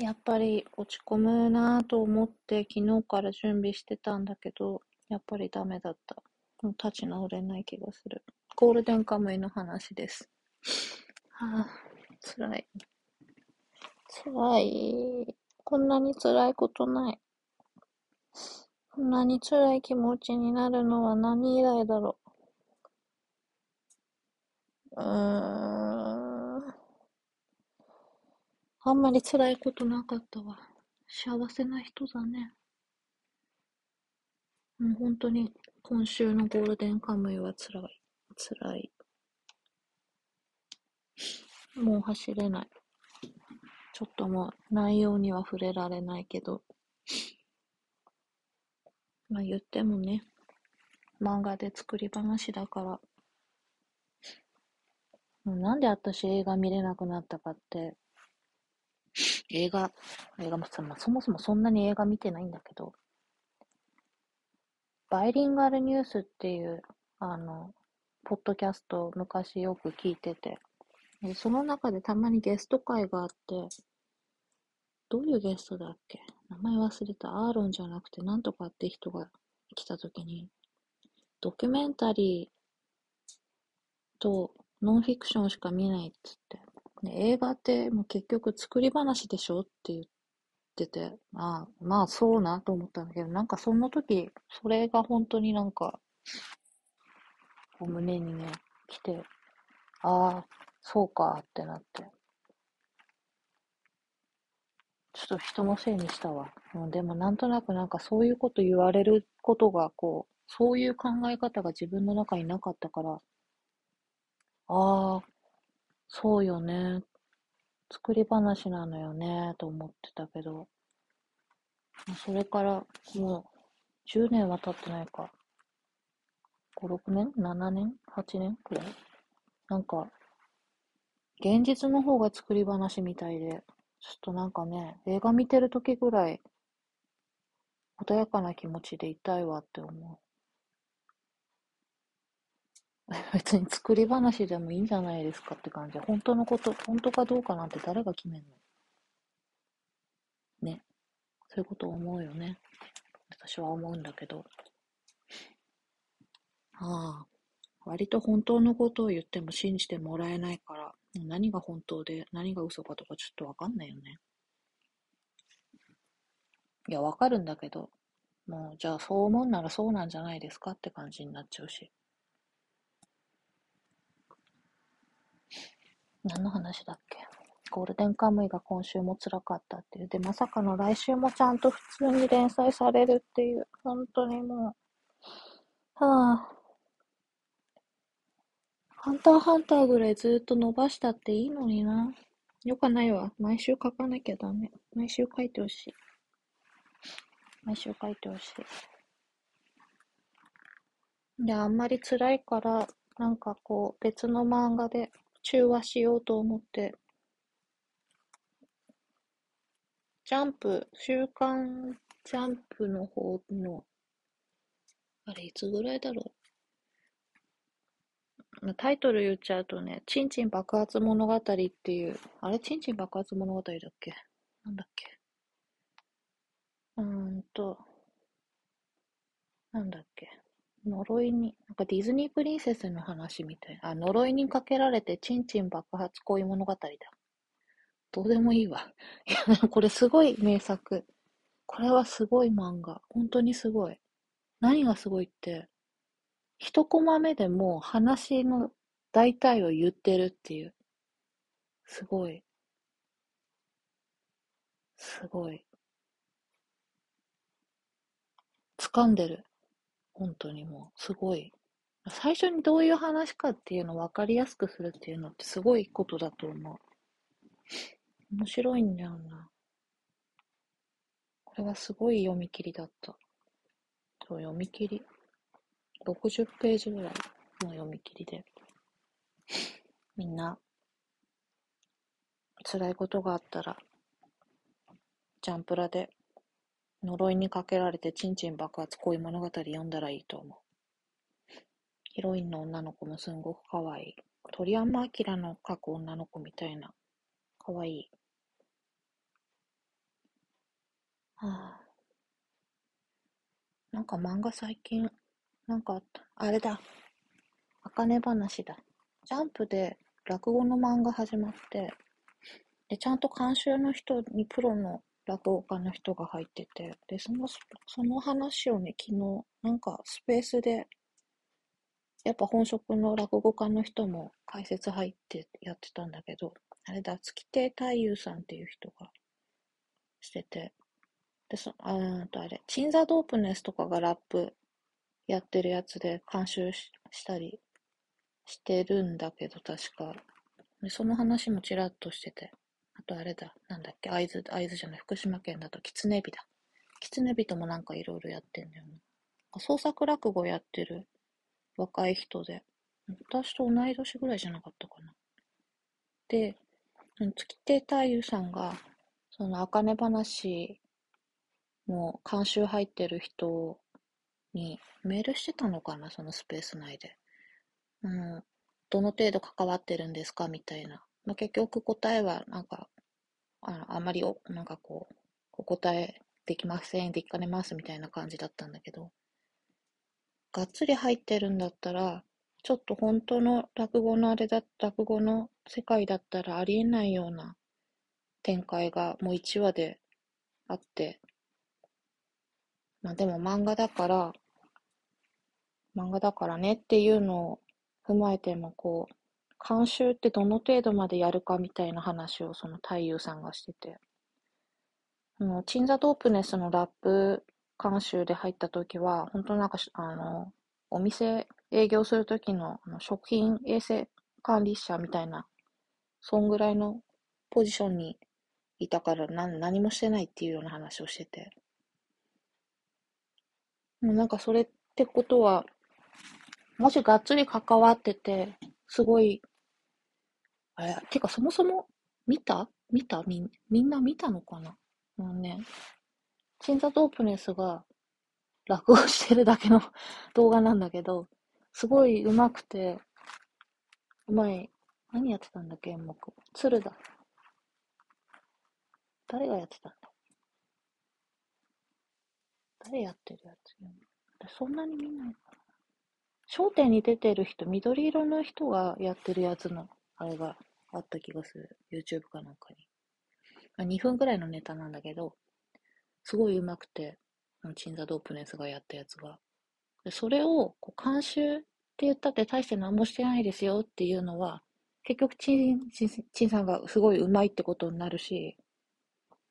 やっぱり落ち込むなぁと思って昨日から準備してたんだけど、やっぱりダメだった。もう立ち直れない気がする。ゴールデンカムイの話です。はぁ、辛い。辛い。こんなに辛いことない。こんなに辛い気持ちになるのは何以来だろう。うーん。あんまり辛いことなかったわ。幸せな人だね。もう本当に今週のゴールデンカムイは辛い。辛い。もう走れない。ちょっともう内容には触れられないけど。まあ言ってもね、漫画で作り話だから。なんで私映画見れなくなったかって、映画、映画もさ、まあ、そもそもそんなに映画見てないんだけど、バイリンガルニュースっていう、あの、ポッドキャストを昔よく聞いてて、その中でたまにゲスト会があって、どういうゲストだっけ？名前忘れた。アーロンじゃなくて、なんとかって人が来た時に、ドキュメンタリーとノンフィクションしか見ないっつって。映画ってもう結局作り話でしょって言ってて、ああ、まあそうなと思ったんだけど、なんかその時、それが本当になんか、こう胸にね、来て、ああ、そうかってなって。ちょっと人のせいにしたわ。うん、でもなんとなくなんかそういうこと言われることがこう、そういう考え方が自分の中になかったから、ああ、そうよね。作り話なのよね、と思ってたけど、それからもう10年は経ってないか。5、6年 ?7 年 ?8 年？くらい？なんか、現実の方が作り話みたいで、ちょっとなんかね、映画見てる時ぐらい、穏やかな気持ちでいたいわって思う。別に作り話でもいいんじゃないですかって感じ。本当のこと、本当かどうかなんて誰が決めんの？ね。そういうこと思うよね。私は思うんだけど。ああ、割と本当のことを言っても信じてもらえないから、何が本当で何が嘘かとかちょっとわかんないよね。いや、わかるんだけど、もう、じゃあそう思うならそうなんじゃないですかって感じになっちゃうし。何の話だっけ？ゴールデンカムイが今週も辛かったっていう。で、まさかの来週もちゃんと普通に連載されるっていう。本当にもう。はあ。ハンターハンターぐらいずっと伸ばしたっていいのにな。よかないわ。毎週書かなきゃダメ。毎週書いてほしい。毎週書いてほしい。で、あんまり辛いから、なんかこう、別の漫画で中和しようと思って、ジャンプ、週刊ジャンプの方の、あれ、いつぐらいだろう。タイトル言っちゃうとね、ちんちん爆発物語っていう、あれ、ちんちん爆発物語だっけ？なんだっけ？うーんと、なんだっけ？呪いに、なんかディズニープリンセスの話みたいな。あ、呪いにかけられてちんちん爆発恋物語だ。どうでもいいわ。いや、でもこれすごい名作。これはすごい漫画。本当にすごい。何がすごいって、一コマ目でもう話の大体を言ってるっていう。すごい。すごい。掴んでる。本当にもう、すごい。最初にどういう話かっていうのを分かりやすくするっていうのってすごいことだと思う。面白いんだよな。これはすごい読み切りだった。そう、読み切り。60ページぐらいの読み切りで。みんな、辛いことがあったら、ジャンプラで呪いにかけられてちんちん爆発恋物語読んだらいいと思う。ヒロインの女の子もすんごく可愛い。鳥山明の描く女の子みたいな、可愛い。はあ、なんか漫画最近、なんかあった。あれだ。あかね話だ。ジャンプで落語の漫画始まって、で、ちゃんと監修の人にプロの落語家の人が入ってて、で、その、その話をね、昨日、なんかスペースで、やっぱ本職の落語家の人も解説入ってやってたんだけど、あれだ、月亭太夫さんっていう人がしてて、で、そ、あとあれ、チンザドープネスとかがラップやってるやつで監修したりしてるんだけど、確か。で、その話もちらっとしてて。あとあれだ、なんだっけ、会津、会津じゃない、福島県だと狐火だ。狐火ともなんかいろいろやってんだよね。創作落語やってる若い人で、私と同い年ぐらいじゃなかったかな。で、月亭太夫さんが、その、あかね話の監修入ってる人にメールしてたのかな、そのスペース内で。うん、どの程度関わってるんですか？みたいな。まあ、結局答えは、なんか、ああまりお、なんかこう、お答えできません、できかねますみたいな感じだったんだけど、がっつり入ってるんだったら、ちょっと本当の落語のあれだ、落語の世界だったらありえないような展開がもう1話であって、まあでも漫画だから、漫画だからねっていうのを踏まえても、こう、監修ってどの程度までやるかみたいな話をその太夫さんがしてて、あの、チンザドープネスのラップ監修で入った時は、本当なんか、あの、お店営業する時のあの食品衛生管理者みたいな、そんぐらいのポジションにいたから何何もしてないっていうような話をしてて。もうなんかそれってことは、もしがっつり関わってて、すごい、あ、てかそもそも見た？見た？みんみんな見たのかな？もうね、チンザドープネスが落語してるだけの 動画なんだけど、すごい上手くて、うまい。何やってたんだっけ、演目。鶴だ。誰がやってたんだ？誰やってるやつ？そんなに見ないかな。焦点に出てる人、緑色の人がやってるやつの、あれがあった気がする。YouTube かなんかに。あ2分くらいのネタなんだけど、すごい上手くて、チンザ・ドープネスがやったやつが。でそれを、こう、監修って言ったって大して何もしてないですよっていうのは、結局チン、チン、チンさんがすごい上手いってことになるし、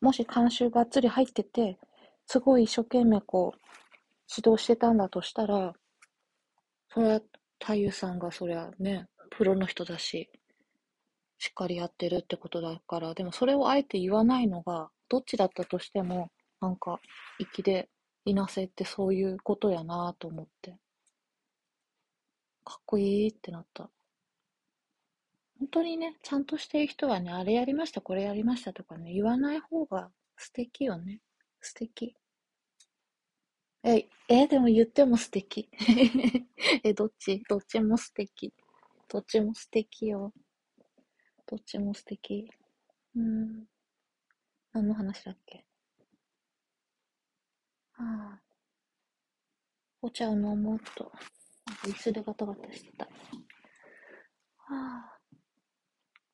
もし監修がっつり入ってて、すごい一生懸命こう、指導してたんだとしたら、それは太夫さんがそりゃね、プロの人だし、しっかりやってるってことだから、でもそれをあえて言わないのが、どっちだったとしても、なんか、粋でいなせってそういうことやなと思って。かっこいいってなった。本当にね、ちゃんとしてる人はね、あれやりました、これやりましたとかね、言わない方が素敵よね。素敵。え、え、でも言っても素敵。え、どっち？どっちも素敵。どっちも素敵よ。どっちも素敵。うん。何の話だっけ？はあ。お茶を飲もうと。椅子でガタガタしてた。はあ。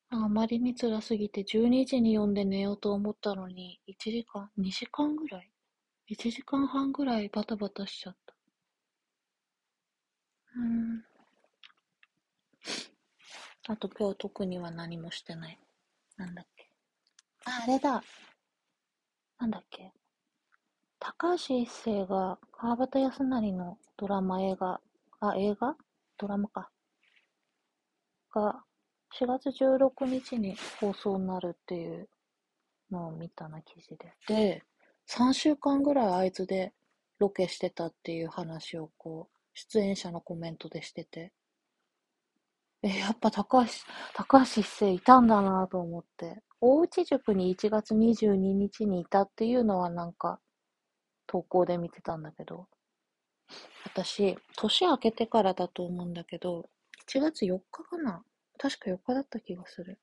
あまりに辛すぎて12時に読んで寝ようと思ったのに、1時間、2時間ぐらい ?1 時間半ぐらいバタバタしちゃった。うん。あと今日特には何もしてない。なんだっけ。あ、あれだ。なんだっけ。高橋一生が川端康成のドラマ映画、あ、映画？ドラマか。が4月16日に放送になるっていうのを見たな、記事で。で、3週間ぐらいあいつでロケしてたっていう話をこう、出演者のコメントでしてて。え、やっぱ高橋、高橋一生いたんだなと思って。大内塾に1月22日にいたっていうのはなんか、投稿で見てたんだけど、私、年明けてからだと思うんだけど、1月4日かな確か4日だった気がする。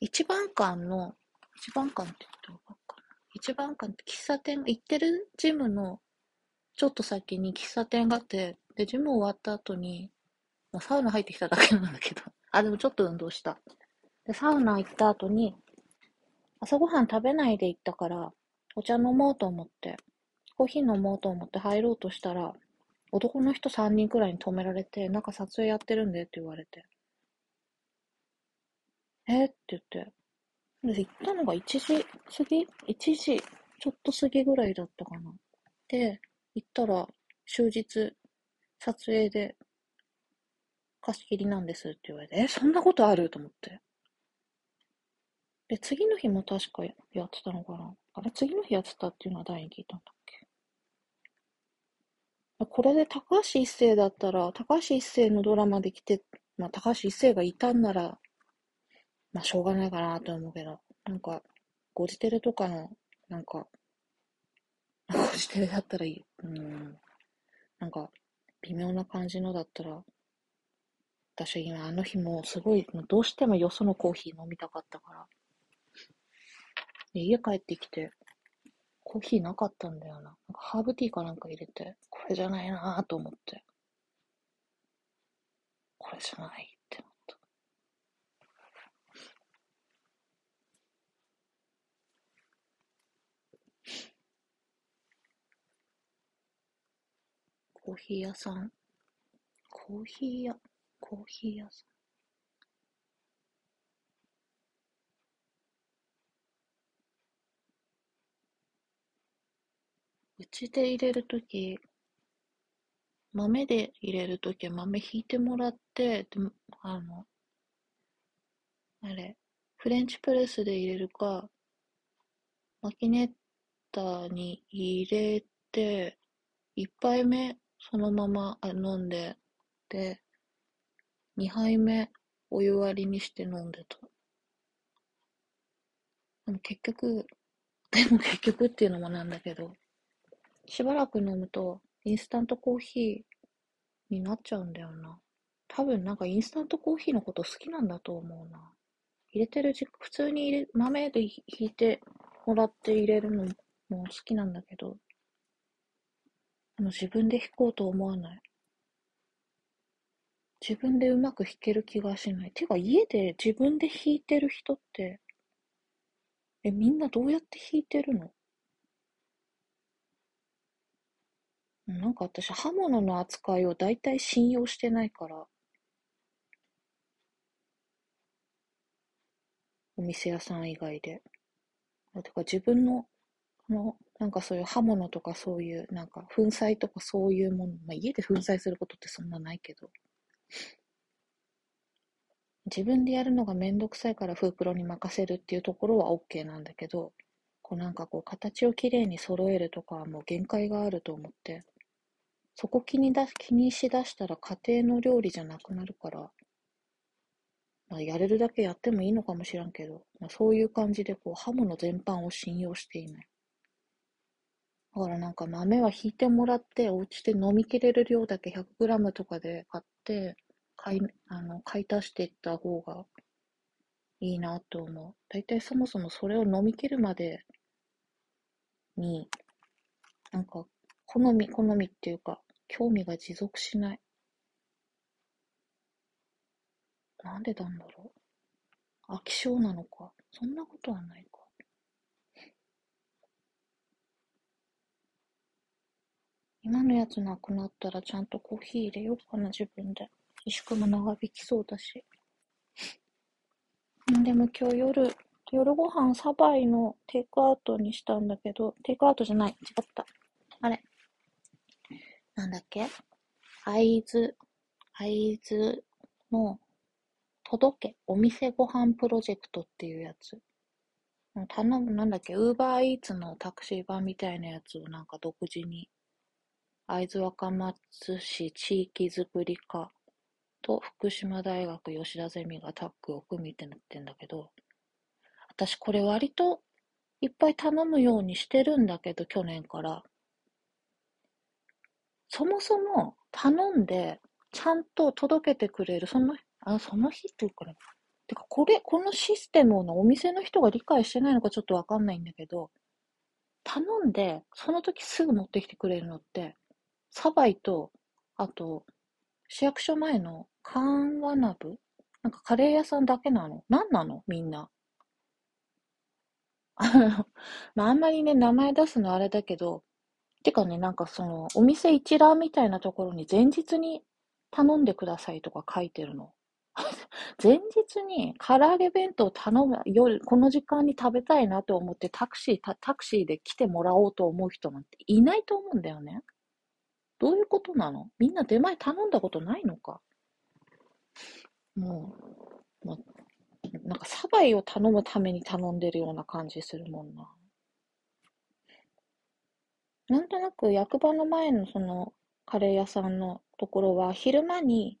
一番館の、一番館って言ったらかな一番か、喫茶店、行ってるジムのちょっと先に喫茶店があって、で、ジム終わった後に、もうサウナ入ってきただけなんだけど、あ、でもちょっと運動した。で、サウナ行った後に、朝ごはん食べないで行ったから、お茶飲もうと思って、コーヒー飲もうと思って入ろうとしたら、男の人3人くらいに止められて、なんか撮影やってるんでって言われて。え？って言って。で、行ったのが1時過ぎ ?1 時ちょっと過ぎぐらいだったかな。で、行ったら、終日、撮影で、貸し切りなんですって言われて、え、そんなことあると思って。で、次の日も確かやってたのかな。あれ、次の日やってたっていうのは誰に聞いたんだっけこれで高橋一生だったら、高橋一生のドラマで来て、まあ、高橋一生がいたんなら、まあ、しょうがないかなと思うけど、なんか、ゴジテレとかの、なんか、ゴジテレだったらいい。うん。なんか、微妙な感じのだったら、私今あの日もすごい、もうどうしてもよそのコーヒー飲みたかったから。で、家帰ってきて、コーヒーなかったんだよな。なんかハーブティーかなんか入れて、これじゃないなぁと思って。これじゃないってなった。コーヒー屋さん。コーヒー屋、コーヒー屋さん。うちで入れるとき、豆で入れるときは豆ひいてもらって、でもあの、あれ、フレンチプレスで入れるか、マキネッタに入れて、一杯目そのまま飲んで、で、二杯目お湯割りにして飲んでた。でも結局、でも結局っていうのもなんだけど、しばらく飲むと、インスタントコーヒーになっちゃうんだよな。多分なんかインスタントコーヒーのこと好きなんだと思うな。入れてる時普通に入れ、豆でひいてもらって入れるのも好きなんだけど、でも自分で弾こうと思わない。自分でうまく弾ける気がしない。てか家で自分で弾いてる人って、え、みんなどうやって弾いてるの？なんか私、刃物の扱いを大体信用してないから、お店屋さん以外で。てか自分の、の、なんかそういう刃物とかそういう、なんか粉砕とかそういうもの、まあ家で粉砕することってそんなないけど、自分でやるのがめんどくさいからフープロに任せるっていうところは OK なんだけど、こうなんかこう形をきれいに揃えるとかはもう限界があると思って、そこ気にだ気にしだしたら家庭の料理じゃなくなるから、まあ、やれるだけやってもいいのかもしらんけど、まあ、そういう感じでこう刃物全般を信用していない。だからなんか豆はひいてもらって、お家で飲みきれる量だけ 100g とかで買って、買い、あの、買い足していった方がいいなと思う。大体そもそもそれを飲みきるまでに、なんか、好み、好みっていうか、興味が持続しない。なんでなんだろう。飽き性なのか。そんなことはないか。今のやつなくなったらちゃんとコーヒー入れようかな、自分で。萎縮も長引きそうだし。でも今日夜、夜ご飯サバイのテイクアウトにしたんだけど、テイクアウトじゃない。違った。あれ。なんだっけ？会津、会津の届け、お店ご飯プロジェクトっていうやつ。頼む、なんだっけ、ウーバーイーツのタクシー版みたいなやつをなんか独自に、会津若松市地域づくり課と福島大学吉田ゼミがタッグを組みってなってんだけど、私これ割といっぱい頼むようにしてるんだけど、去年から。そもそも頼んで、ちゃんと届けてくれる、その、あその日っていうかね、てか、これ、このシステムをお店の人が理解してないのかちょっとわかんないんだけど、頼んで、その時すぐ持ってきてくれるのって、サバイと、あと、市役所前のカーンワナブ？なんかカレー屋さんだけなの？何なの？みんな。あの、まあ、あんまりね、名前出すのあれだけど、てかね、なんかその、お店一覧みたいなところに前日に頼んでくださいとか書いてるの。前日に唐揚げ弁当頼む、夜、この時間に食べたいなと思ってタクシー、タクシーで来てもらおうと思う人なんていないと思うんだよね。どういうことなの？みんな出前頼んだことないのか？もう、ま、なんかサバイを頼むために頼んでるような感じするもんな。なんとなく役場の前のそのカレー屋さんのところは昼間に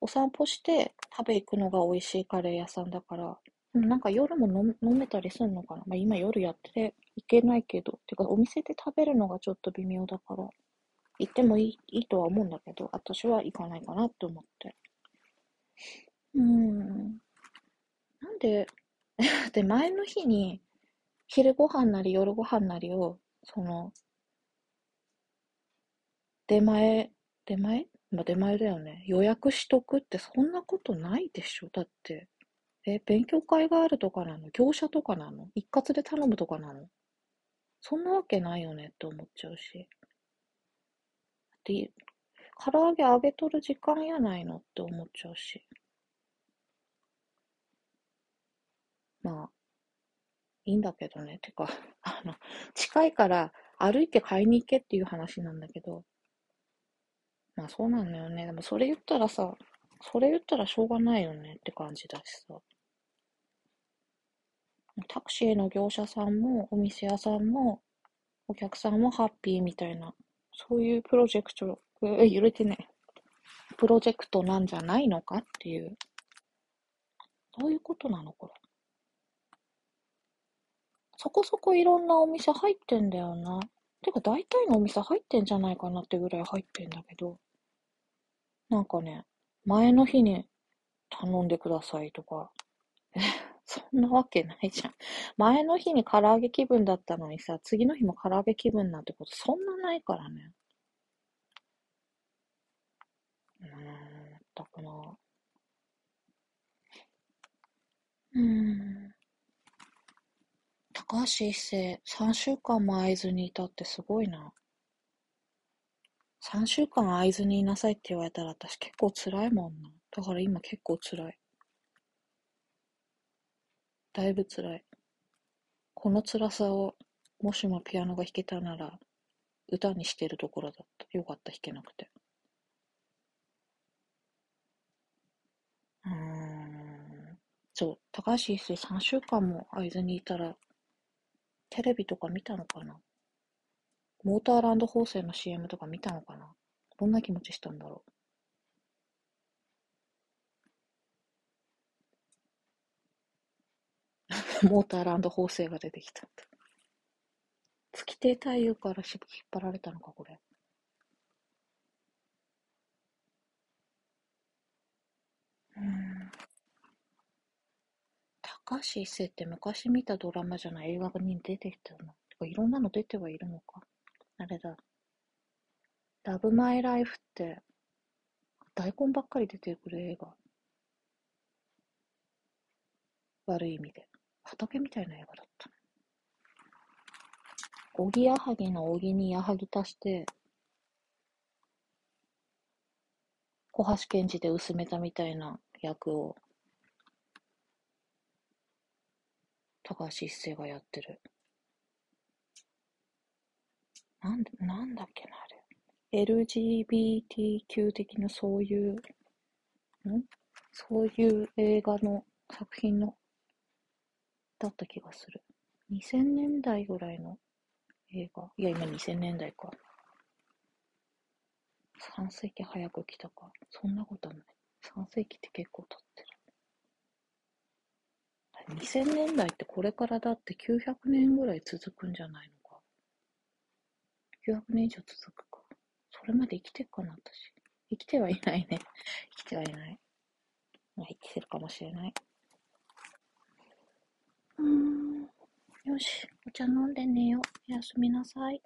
お散歩して食べ行くのが美味しいカレー屋さんだから、なんか夜も飲めたりするのかな？まあ今夜やっていけないけど、てかお店で食べるのがちょっと微妙だから、行ってもいいいいとは思うんだけど、私は行かないかなって思って。うーん。なんで、で、前の日に昼ご飯なり夜ご飯なりを、その、出前、出前？まあ、出前だよね。予約しとくってそんなことないでしょだって。え、勉強会があるとかなの？業者とかなの？一括で頼むとかなの？そんなわけないよねって思っちゃうし。で、唐揚げ揚げとる時間やないのって思っちゃうし。まあ、いいんだけどね。てか、あの、近いから歩いて買いに行けっていう話なんだけど、まあそうなんだよね。でもそれ言ったらさ、それ言ったらしょうがないよねって感じだしさ。タクシーの業者さんも、お店屋さんも、お客さんもハッピーみたいな、そういうプロジェクト、え、揺れてね。プロジェクトなんじゃないのかっていう。どういうことなのこれ。そこそこいろんなお店入ってんだよな。てか大体のお店入ってんじゃないかなってぐらい入ってんだけど。なんかね、前の日に頼んでくださいとか、そんなわけないじゃん。前の日に唐揚げ気分だったのにさ、次の日も唐揚げ気分なんてことそんなないからね。うーん、まったくな。うーん。高橋一生、3週間も会津にいたってすごいな。3週間会津にいなさいって言われたら私結構辛いもんな。だから今結構辛い。だいぶ辛い。この辛さを、もしもピアノが弾けたなら、歌にしてるところだった。よかった、弾けなくて。うん。そう、高橋一生3週間も会津にいたら、テレビとか見たのかな？モーターランド縫製の CM とか見たのかな？どんな気持ちしたんだろう？モーターランド縫製が出てきた。月亭太夫から引っ張られたのか、これ。うん。高橋一生って昔見たドラマじゃない？映画に出てきたの？いろんなの出てはいるのか。あれだ。ラブマイライフって、大根ばっかり出てくる映画。悪い意味で。畑みたいな映画だった。おぎやはぎのおぎにやはぎ足して、小橋健二で薄めたみたいな役を、高橋一生がやってる。なんなんだっけな、あれ。LGBTQ 的なそういう、ん？そういう映画の作品の、だった気がする。2000年代ぐらいの映画。いや、今2000年代か。3世紀早く来たか。そんなことない。3世紀って結構経ってる。2000年代ってこれからだって900年ぐらい続くんじゃないのか900年以上続くか。それまで生きてるかな、私。生きてはいないね。生きてはいない。まあ、生きてるかもしれない。うん。よし。お茶飲んで寝よう。おやすみなさい。